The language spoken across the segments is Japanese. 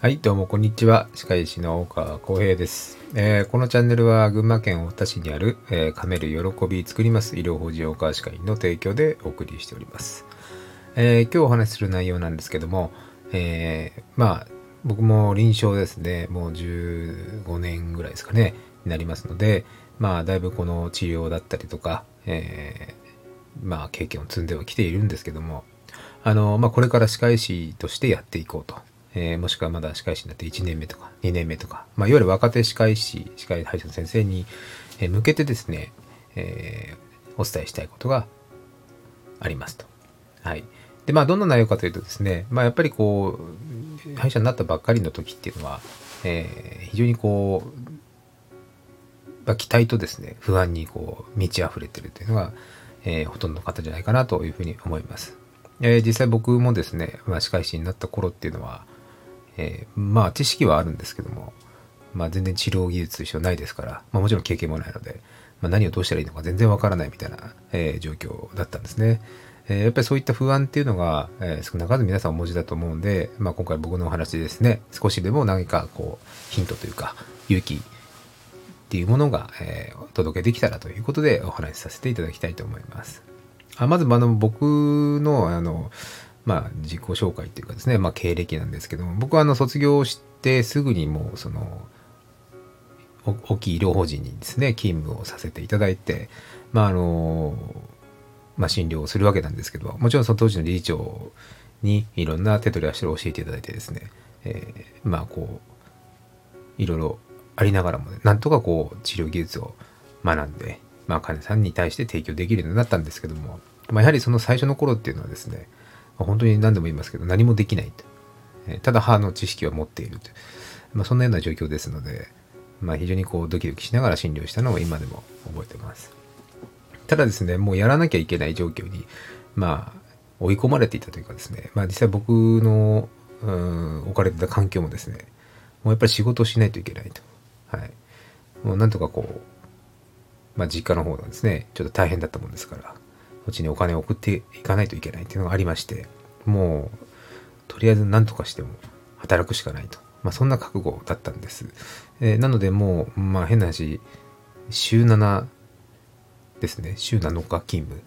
はい、どうもこんにちは。歯科医師の大川浩平です、えーこのチャンネルは群馬県太田市にある、えー噛める喜び作ります医療法人大川歯科医の提供でお送りしております。えー今日お話しする内容なんですけども、えーまあ僕も臨床ですね、もう15年ぐらいですかね、になりますので、まあだいぶこの治療だったりとか、えーまあ経験を積んではきているんですけども、あの、まあ、これから歯科医師としてやっていこうと。えーもしくはまだ歯科医師になって1年目とか2年目とか、まあ、いわゆる若手歯科医師、歯科医歯医者の先生に向けてですね、えーお伝えしたいことがありますと。はい。で、まあ、どんな内容かというとですね、まあ、やっぱりこう、歯医者になったばっかりの時っていうのは、えー非常にこう、まあ、期待とですね、不安にこう、満ち溢れてるというのが、えーほとんどの方じゃないかなというふうに思います。えー実際僕もですね、まあ、歯科医師になった頃っていうのは、えーまあ知識はあるんですけども、まあ全然治療技術としてはないですから、まあもちろん経験もないので、まあ何をどうしたらいいのか全然わからないみたいな、えー状況だったんですね。えーやっぱりそういった不安っていうのが、え少なからず皆さんお持ちだと思うんで、まあ今回僕のお話ですね、少しでも何かこう、ヒントというか、勇気っていうものが、えーお届けできたらということでお話しさせていただきたいと思います。あまずあの僕のあの、まあ、自己紹介っていうかですね、まあ、経歴なんですけども僕はあの卒業してすぐにもうその大きい医療法人にですね勤務をさせていただいてまああのまあ診療をするわけなんですけどもちろんその当時の理事長にいろんな手取り足取り教えていただいてですね、えーまあこういろいろありながらもねなんとかこう治療技術を学んで、まあ、患者さんに対して提供できるようになったんですけども、まあ、やはりその最初の頃っていうのはですね、まあ本当に何度も言いますけど何もできないと、えーただ歯の知識は持っていると、まあ、そんなような状況ですので、まあ、非常にこうドキドキしながら診療したのを今でも覚えてます。ただですねもうやらなきゃいけない状況にまあ追い込まれていたというかですね、まあ、実際僕のうん置かれてた環境もですねもうやっぱり仕事をしないといけないと。はい。もうなんとかこうまあ、実家の方がですね、ちょっと大変だったもんですから、こっちにお金を送っていかないといけないっていうのがありまして、もう、とりあえず何とかしても働くしかないと。まあ、そんな覚悟だったんです。えーなので、もう、まあ、変な話、週7ですね、週7日勤務。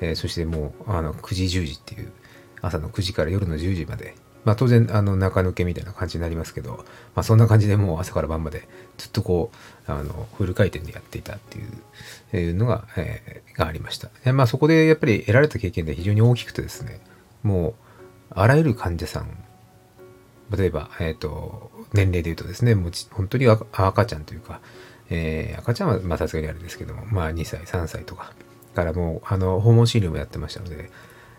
えーそしてもう、あの、9時、10時っていう、朝の9時から夜の10時まで、まあ当然、あの、中抜けみたいな感じになりますけど、まあそんな感じでもう朝から晩までずっとこう、あの、フル回転でやっていたっていうえーのが、えーがありました。まあそこでやっぱり得られた経験で非常に大きくてですね、もう、あらゆる患者さん、例えば、えっ、と、年齢で言うとですね、もう本当に赤ちゃんというか、えー赤ちゃんはさすがにあれですけども、まあ2歳、3歳とかからもう、あの、訪問診療もやってましたので、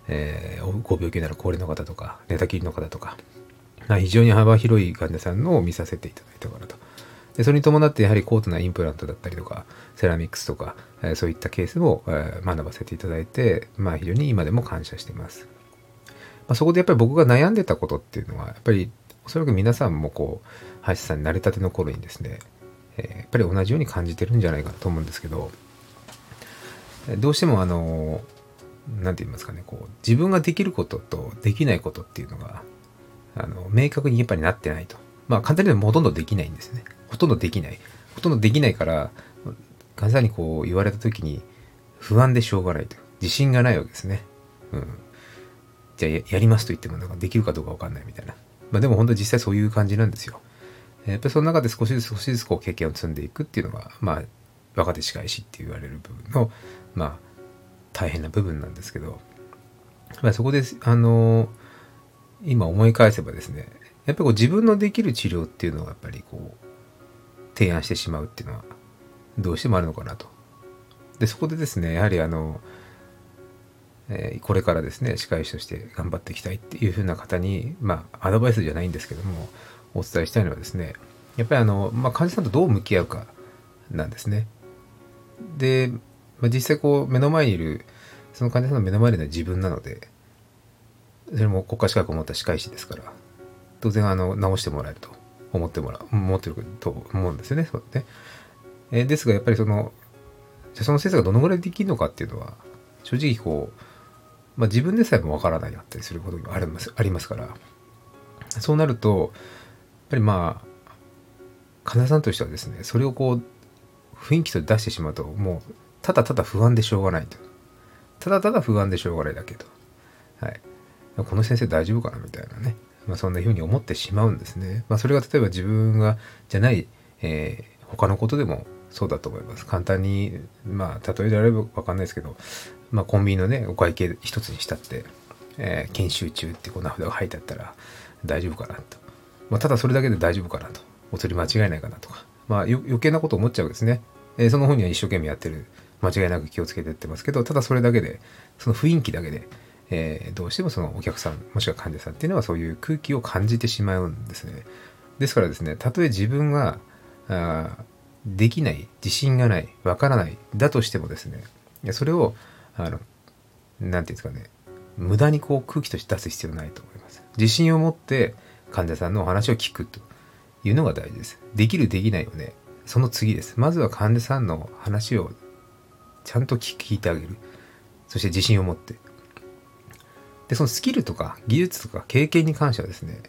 えーご病気なら高齢の方とか、寝たきりの方とか、ま非常に幅広い患者さんのを見させていただいたからと。でそれに伴ってやはり高度なインプラントだったりとかセラミックスとか、えーそういったケースを、えー学ばせていただいて、まあ、非常に今でも感謝しています、まあ、そこでやっぱり僕が悩んでたことっていうのはやっぱりおそらく皆さんもこう歯医者さんになりたての頃にですね、えーやっぱり同じように感じてるんじゃないかと思うんですけどどうしてもあの何て言いますかねこう自分ができることとできないことっていうのがあの明確にやっぱりなってないと。まあ簡単に言うとほとんどできないんですね。ほとんどできない。ほとんどできないから患者さんにこう言われた時に不安でしょうがないと。自信がないわけですね。うん。じゃあやりますと言ってもなんかできるかどうかわかんないみたいなまあでも本当実際そういう感じなんですよやっぱりその中で少しずつ少しずつこう経験を積んでいくっていうのがまあ若手歯科医師って言われる部分のまあ大変な部分なんですけど、まあ、そこであの今思い返せばですねやっぱりこう自分のできる治療っていうのをやっぱりこう提案してしまうっていうのはどうしてもあるのかなと。でそこでですねやはりあの、えこれからですね歯科医師として頑張っていきたいっていうふうな方にまあアドバイスじゃないんですけどもお伝えしたいのはですねやっぱりあの、まあ、患者さんとどう向き合うかなんですね。で、まあ、実際こう目の前にいるその患者さんの目の前にいるのは自分なのでそれも国家資格を持った歯科医師ですから当然あの直してもらえると思ってもらう思ってると思うんですよねそうね、えーですがやっぱりそのじゃその先生がどのぐらいできるのかっていうのは正直こう、まあ、自分でさえもわからないだったりすることがありますありますから。そうなるとやっぱりまあ患者さんとしてはですねそれをこう雰囲気と出してしまうともうただただ不安でしょうがないと。ただただ不安でしょうがないだけと。はい。この先生大丈夫かなみたいなね、まあ、そんな風に思ってしまうんですね、まあ、それが例えば自分がじゃない、えー、他のことでもそうだと思います。簡単にまあ例えであれば分かんないですけど、まあ、コンビニのねお会計一つにしたって、えー、研修中ってこんな札が入ってあったら大丈夫かなと、まあ、ただそれだけで大丈夫かなと。お釣り間違いないかなとか、まあ、余計なこと思っちゃうんですね、えー、その本には一生懸命やってる。間違いなく気をつけてやってますけどただそれだけでその雰囲気だけで、えー、どうしてもそのお客さんもしくは患者さんっていうのはそういう空気を感じてしまうんですね。ですからですねたとえ自分があできない自信がないわからないだとしてもですねそれをあの何て言うんですかね。無駄にこう空気として出す必要ないと思います。自信を持って患者さんのお話を聞くというのが大事です。できるできないをね。その次です。まずは患者さんの話をちゃんと聞いてあげる。そして自信を持って。でそのスキルとか技術とか経験に関してはですね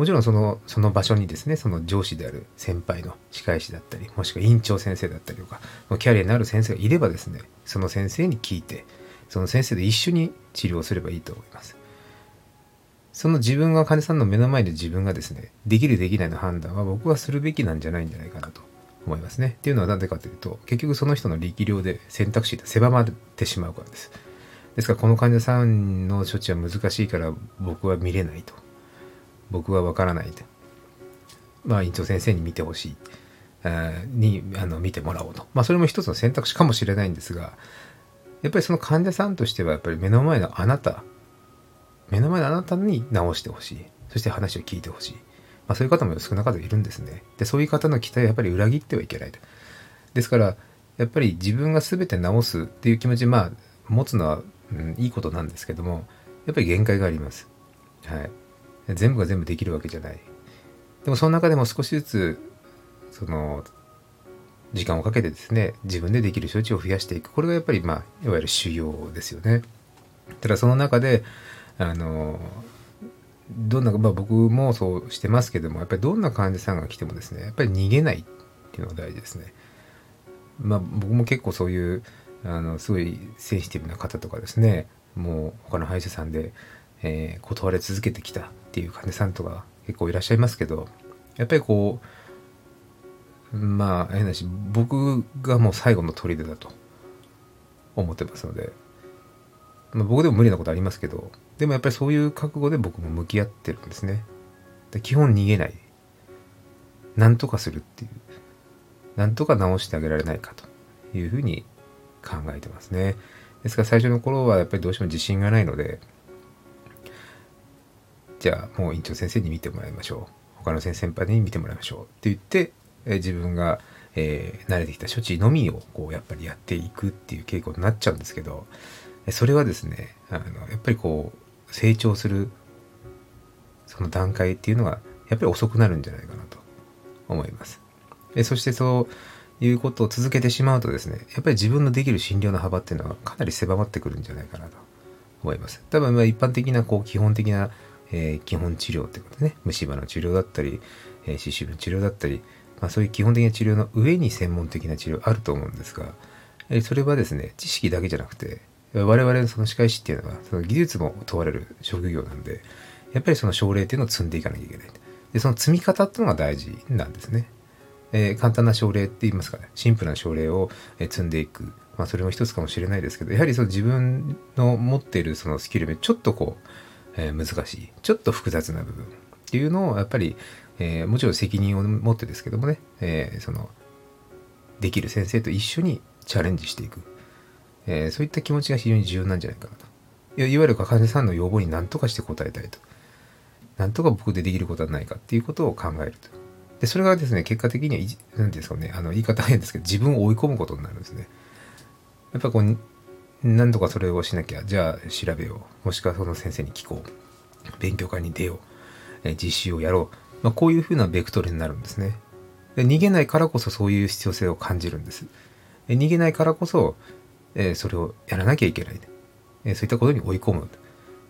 もちろんそのその場所にですねその上司である先輩の歯科医師だったりもしくは院長先生だったりとかキャリアになる先生がいればですねその先生に聞いてその先生で一緒に治療すればいいと思います。その自分が患者さんの目の前で自分がですねできるできないの判断は僕はするべきなんじゃないんじゃないかなと思いますね。っていうのは何でかというと結局その人の力量で選択肢が狭まってしまうからです。ですからこの患者さんの処置は難しいから僕は見れないと。僕はわからないと。まあ、院長先生に見てほしい。にあの見てもらおうと。まあ、それも一つの選択肢かもしれないんですが、やっぱりその患者さんとしては、やっぱり目の前のあなた、目の前のあなたに直してほしい。そして話を聞いてほしい。まあ、そういう方も少なからずいるんですね。で、そういう方の期待はやっぱり裏切ってはいけないと。ですから、やっぱり自分が全て直すっていう気持ち、まあ、持つのは、うん、いいことなんですけども、やっぱり限界があります。はい。全部が全部できるわけじゃない。でもその中でも少しずつ、その、時間をかけてですね、自分でできる処置を増やしていく。これがやっぱり、まあ、いわゆる修行ですよね。ただその中で、あの、どんな、まあ僕もそうしてますけども、やっぱりどんな患者さんが来てもですね、やっぱり逃げないっていうのが大事ですね。まあ僕も結構そういう、あの、すごいセンシティブな方とかですね、もう他の歯医者さんで、えー、断れ続けてきたっていう患者さんとか結構いらっしゃいますけどやっぱりこうまあ変なし僕がもう最後の砦だと思ってますので、まあ、僕でも無理なことありますけどでもやっぱりそういう覚悟で僕も向き合ってるんですね。で基本逃げない。なんとかするっていう。なんとか直してあげられないかというふうに考えてますね。ですから最初の頃はやっぱりどうしても自信がないのでじゃあもう院長先生に見てもらいましょう他の先輩に見てもらいましょうって言って、え自分が、えー、慣れてきた処置のみをこうやっぱりやっていくっていう傾向になっちゃうんですけどそれはですねあのやっぱりこう成長するその段階っていうのがやっぱり遅くなるんじゃないかなと思います。えそしてそういうことを続けてしまうとですねやっぱり自分のできる診療の幅っていうのはかなり狭まってくるんじゃないかなと思います。多分まあ一般的なこう基本的なえー、基本治療ってことね。虫歯の治療だったり、え、歯周病の治療だったり、まあ、そういう基本的な治療の上に専門的な治療あると思うんですが、えー、それはですね知識だけじゃなくて我々のその歯科医師っていうのはその技術も問われる職業なんでやっぱりその症例っていうのを積んでいかなきゃいけないでその積み方っていうのが大事なんですね、えー、簡単な症例って言いますかね。シンプルな症例を積んでいく。まあそれも一つかもしれないですけどやはりその自分の持っているそのスキルでちょっとこうえ、難しい。ちょっと複雑な部分っていうのをやっぱり、え、もちろん責任を持ってですけどもね、え、そのできる先生と一緒にチャレンジしていく、え、そういった気持ちが非常に重要なんじゃないかなと。いわゆる患者さんの要望に何とかして応えたいと。何とか僕でできることはないかっていうことを考えると。でそれがですね結果的には何ですかねあの言い方変ですけど自分を追い込むことになるんですね。やっぱこう何とかそれをしなきゃじゃあ調べよう。もしくはその先生に聞こう。勉強会に出よう、え実習をやろう、まあ、こういうふうなベクトルになるんですね。で逃げないからこそそういう必要性を感じるんです。で逃げないからこそ、えそれをやらなきゃいけない、えそういったことに追い込む、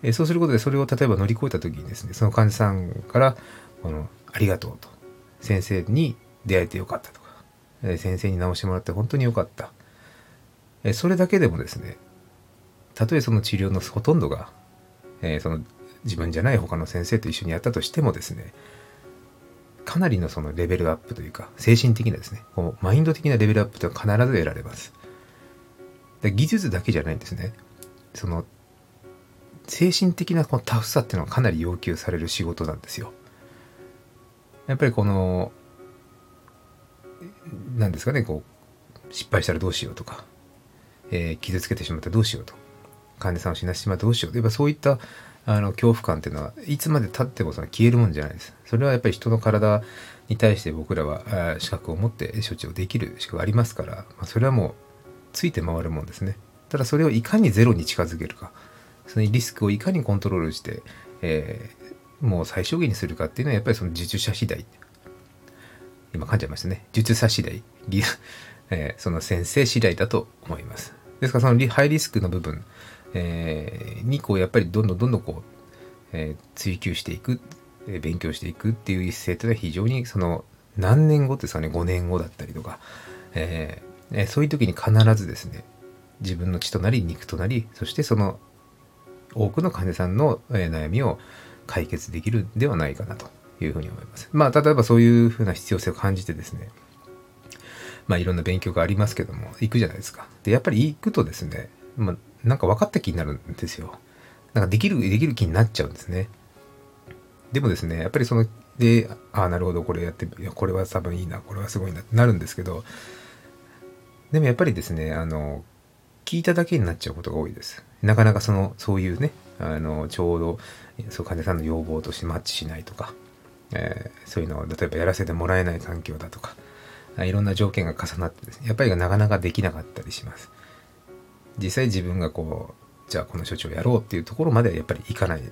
えそうすることでそれを例えば乗り越えた時にですねその患者さんからこのありがとうと。先生に出会えてよかったとか、え先生に直してもらって本当によかった。えそれだけでもですね、たとえその治療のほとんどが、えー、その自分じゃない他の先生と一緒にやったとしてもですね、かなりのそのレベルアップというか、精神的なですね、こうマインド的なレベルアップというのは必ず得られます。で技術だけじゃないんですね。その、精神的なこのタフさっていうのはかなり要求される仕事なんですよ。やっぱりこの、何ですかね、こう、失敗したらどうしようとか、えー、傷つけてしまったらどうしようと。患者さんを死なしてしまったどうしようと。やっぱそういったあの恐怖感っていうのはいつまでたってもその消えるもんじゃないです。それはやっぱり人の体に対して僕らは資格を持って処置をできる資格ありますから、まあ、それはもうついて回るもんですね。ただそれをいかにゼロに近づけるか、そのリスクをいかにコントロールして、えー、もう最小限にするかっていうのはやっぱりその受注者次第。今噛んじゃいましたね。受注者次第。えー、その先生次第だと思います。ですからそのハイリスクの部分、えー、にこうやっぱりどんどんどんどんこう、えー、追求していく、えー、勉強していくっていう一勢というのは非常にその何年後ですかね5年後だったりとか、えー、そういう時に必ずですね自分の血となり肉となりそしてその多くの患者さんの、え悩みを解決できるんではないかなというふうに思います。まあ例えばそういうふうな必要性を感じてですねまあいろんな勉強がありますけども行くじゃないですか。でやっぱり行くとですね、まあ、なんか分かった気になるんですよ。なんかできる、できる気になっちゃうんですね。でもですね、やっぱりその、で、ああ、なるほど、これやって、いや、これは多分いいな、これはすごいなってなるんですけど、でもやっぱりですね、あの、聞いただけになっちゃうことが多いです。なかなかその、そういうね、あの、ちょうど、そう、患者さんの要望としてマッチしないとか、えー、そういうのを、例えばやらせてもらえない環境だとか、いろんな条件が重なってですね、やっぱりなかなかできなかったりします。実際自分がこうじゃあこの処置をやろうっていうところまではやっぱりいかない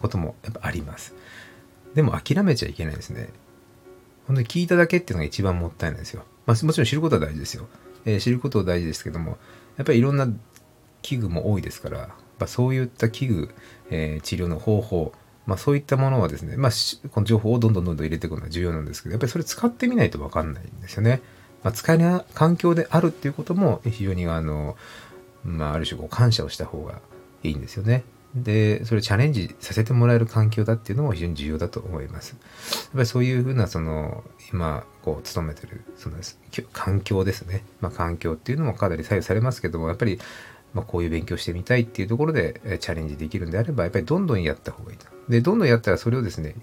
こともやっぱあります。でも諦めちゃいけないですね。本当に聞いただけっていうのが一番もったいないですよ、まあ、もちろん知ることは大事ですよ、えー、知ることは大事ですけどもやっぱりいろんな器具も多いですから、ま、そういった器具、えー、治療の方法まあそういったものはですね、まあ、この情報をどんどんどんどん入れていくのは重要なんですけど、やっぱりそれ使ってみないと分かんないんですよね。まあ、使えない環境であるっていうことも非常にあの、まあ、ある種こう感謝をした方がいいんですよね。で、それチャレンジさせてもらえる環境だっていうのも非常に重要だと思います。やっぱりそういうふうな、その、今、こう、勤めてる、その、環境ですね。まあ、環境っていうのもかなり左右されますけども、やっぱり、まあ、こういう勉強してみたいっていうところでチャレンジできるんであれば、やっぱりどんどんやった方がいいと。で、どんどんやったらそれをですね、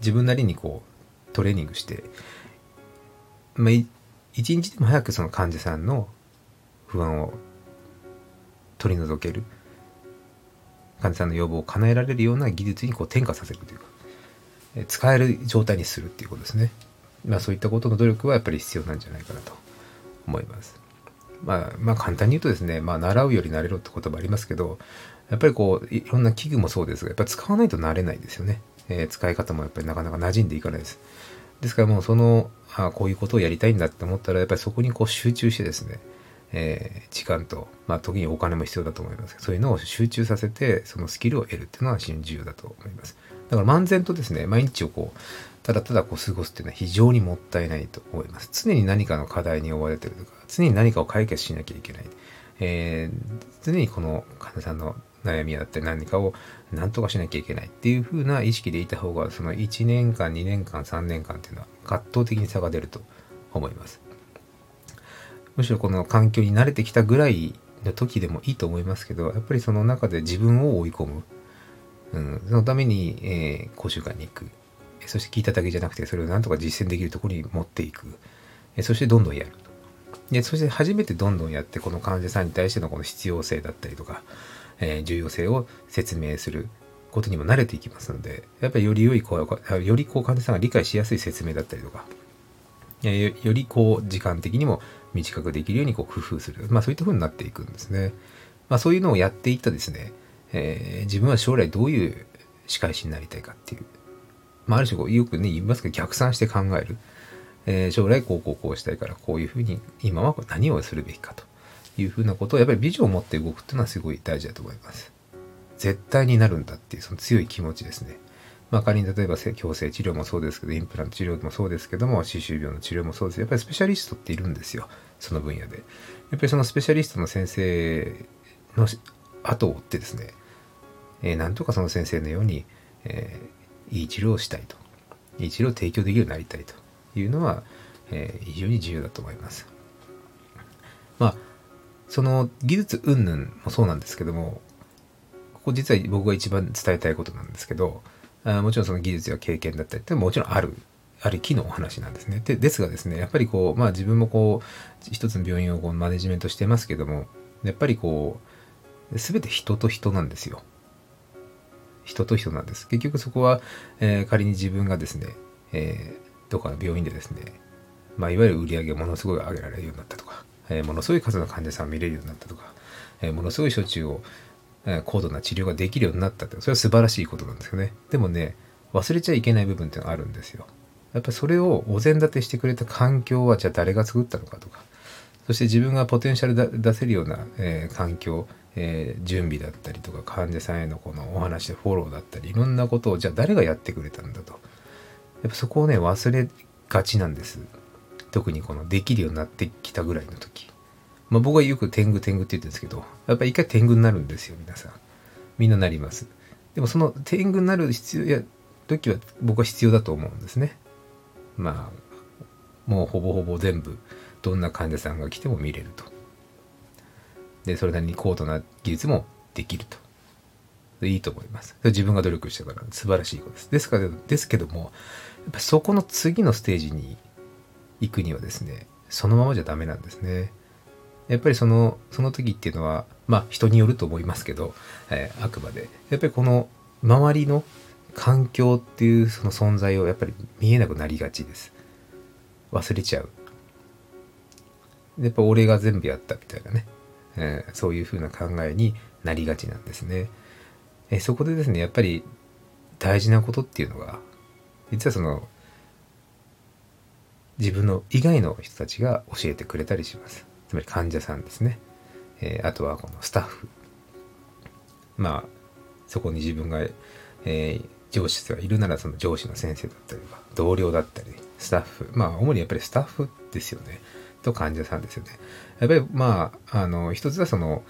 自分なりにこう、トレーニングして、まあ、一日でも早くその患者さんの不安を取り除ける患者さんの要望を叶えられるような技術にこう転化させるというか使える状態にするっていうことですね。まあそういったことの努力はやっぱり必要なんじゃないかなと思います。まあ、まあ簡単に言うとですね、まあ習うより慣れろって言葉ありますけど、やっぱりこういろんな器具もそうですが、やっぱ使わないと慣れないですよね。えー、使い方もやっぱりなかなか馴染んでいかないです。ですからもうその、あこういうことをやりたいんだって思ったら、やっぱりそこにこう集中してですね、えー、時間と、まあ、時にお金も必要だと思いますけどそういうのを集中させてそのスキルを得るっていうのは非常に重要だと思いますだから漫然とですね毎日をこうただただこう過ごすっていうのは非常にもったいないと思います常に何かの課題に追われてるとか常に何かを解決しなきゃいけない、えー、常にこの患者さんの悩みだったり何かを何とかしなきゃいけないっていう風な意識でいた方がその1年間2年間3年間っていうのは圧倒的に差が出ると思いますむしろこの環境に慣れてきたぐらいの時でもいいと思いますけど、やっぱりその中で自分を追い込む。うん、そのために、えー、講習会に行く。そして聞いただけじゃなくて、それをなんとか実践できるところに持っていく。えそしてどんどんやるで、そして初めてどんどんやって、この患者さんに対してのこの必要性だったりとか、えー、重要性を説明することにも慣れていきますので、やっぱりより良い、こうよりこう患者さんが理解しやすい説明だったりとか、よりこう時間的にも短くできるようにこう工夫する。まあそういった風になっていくんですね。まあそういうのをやっていったですね、えー、自分は将来どういう歯科医師になりたいかっていう。まあある種こうよくね言いますけど逆算して考える。えー、将来こうこうこうしたいからこういうふうに今は何をするべきかというふうなことをやっぱりビジョンを持って動くっていうのはすごい大事だと思います。絶対になるんだっていうその強い気持ちですね。まあ、仮に例えば矯正治療もそうですけどインプラント治療もそうですけども歯周病の治療もそうですやっぱりスペシャリストっているんですよその分野でやっぱりそのスペシャリストの先生の後を追ってですね、えー、なんとかその先生のように、え、いい治療をしたいといい治療を提供できるようになりたいというのは、えー、非常に重要だと思いますまあその技術云々もそうなんですけどもここ実は僕が一番伝えたいことなんですけどあもちろんその技術や経験だったりってもちろんあるありきのお話なんですね。でですがですねやっぱりこうまあ自分もこう一つの病院をこうマネジメントしてますけどもやっぱりこう全て人と人なんですよ。人と人なんです。結局そこは、えー、仮に自分がですね、えー、どっかの病院でですね、まあ、いわゆる売り上げをものすごい上げられるようになったとか、えー、ものすごい数の患者さんを見れるようになったとか、えものすごい処置をえ高度な治療ができるようになったってそれは素晴らしいことなんですよねでもね忘れちゃいけない部分っていうのがあるんですよやっぱそれをお膳立てしてくれた環境はじゃあ誰が作ったのかとかそして自分がポテンシャル出せるような、えー、環境、えー、準備だったりとか患者さんへのこのお話でフォローだったりいろんなことをじゃあ誰がやってくれたんだとやっぱそこをね忘れがちなんです特にこのできるようになってきたぐらいの時まあ、僕はよく天狗天狗って言ってるんですけど、やっぱり一回天狗になるんですよ、皆さん。みんななります。でもその天狗になる必要や時は僕は必要だと思うんですね。まあ、もうほぼほぼ全部、どんな患者さんが来ても見れると。で、それなりに高度な技術もできると。いいと思います。自分が努力したから素晴らしいことです。ですから、ですけども、やっぱそこの次のステージに行くにはですね、そのままじゃダメなんですね。やっぱりそのその時っていうのはまあ人によると思いますけど、えー、あくまでやっぱりこの周りの環境っていうその存在をやっぱり見えなくなりがちです忘れちゃうやっぱ俺が全部やったみたいなね、えー、そういうふうな考えになりがちなんですね、えー、そこでですねやっぱり大事なことっていうのが実はその自分の以外の人たちが教えてくれたりします。つまり患者さんですね、えー、あとはこのスタッフ。まあそこに自分が、えー、上司がいるならその上司の先生だったりとか同僚だったりスタッフ。まあ主にやっぱりスタッフですよね。と患者さんですよねやっぱりまああの一つはその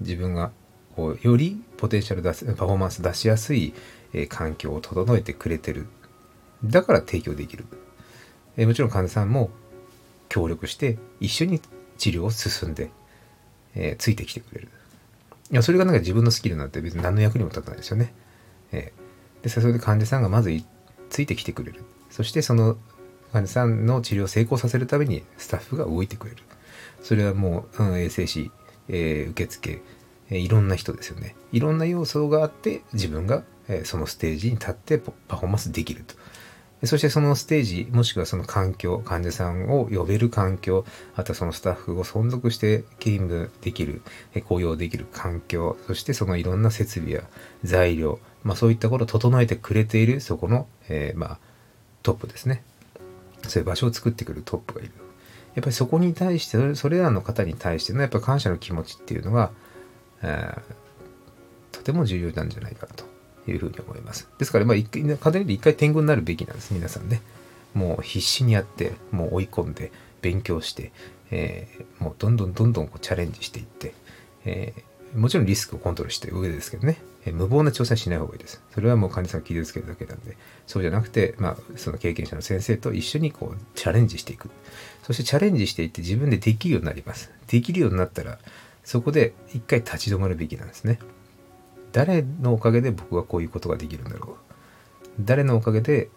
自分がこうよりポテンシャル出すパフォーマンス出しやすい、えー、環境を整えてくれてるだから提供できる、えー、もちろん患者さんも協力して一緒に治療を進んで、えー、ついてきてくれる。いや、それがなんか自分のスキルなんて別に何の役にも立たないですよね。えー、で、それで患者さんがまずついてきてくれる。そしてその患者さんの治療を成功させるためにスタッフが動いてくれる。それはもう、うん、衛生士、えー、受付、えー、いろんな人ですよね。いろんな要素があって自分が、えー、そのステージに立ってパフォーマンスできると。そしてそのステージ、もしくはその環境、患者さんを呼べる環境、あとはそのスタッフを存続して勤務できる、雇用できる環境、そしてそのいろんな設備や材料、まあそういったことを整えてくれている、そこの、えー、まあトップですね。そういう場所を作ってくるトップがいる。やっぱりそこに対して、それらの方に対してのやっぱ感謝の気持ちっていうのが、えー、とても重要なんじゃないかなと。いうふうに思います。ですから、まあ、一回、家庭で一回天狗になるべきなんです、皆さんね。もう必死にやって、もう追い込んで、勉強して、えー、もうどんどんどんどんこうチャレンジしていって、えー、もちろんリスクをコントロールして上ですけどね、え、無謀な挑戦しない方がいいです。それはもう患者さんを傷つけるだけなんで、そうじゃなくて、まあ、その経験者の先生と一緒にこうチャレンジしていく。そしてチャレンジしていって自分でできるようになります。できるようになったら、そこで一回立ち止まるべきなんですね。誰のおかげで僕はこういうことができるんだろう誰のおかげで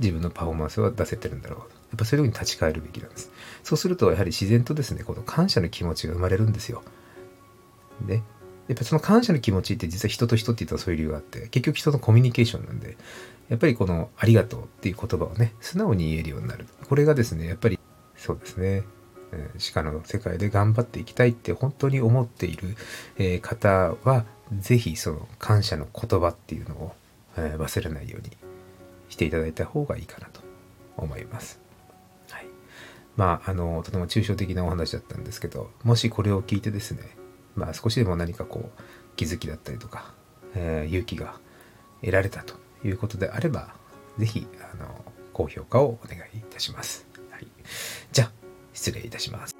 自分のパフォーマンスは出せてるんだろうやっぱそういうふうに立ち返るべきなんですそうするとやはり自然とですねこの感謝の気持ちが生まれるんですよでやっぱその感謝の気持ちって実は人と人って言ったらそういう理由があって結局人のコミュニケーションなんでやっぱりこのありがとうっていう言葉をね素直に言えるようになる。これがですねやっぱりそうですね。歯科の世界で頑張っていきたいって本当に思っている方は是非その感謝の言葉っていうのを、え、忘れないようにしていただいた方がいいかなと思います。はい、まああのとても抽象的なお話だったんですけどもしこれを聞いてですねまあ少しでも何かこう気づきだったりとか、えー、勇気が得られたということであれば、是非、あの、高評価をお願いいたします。はい。じゃあ、失礼いたします。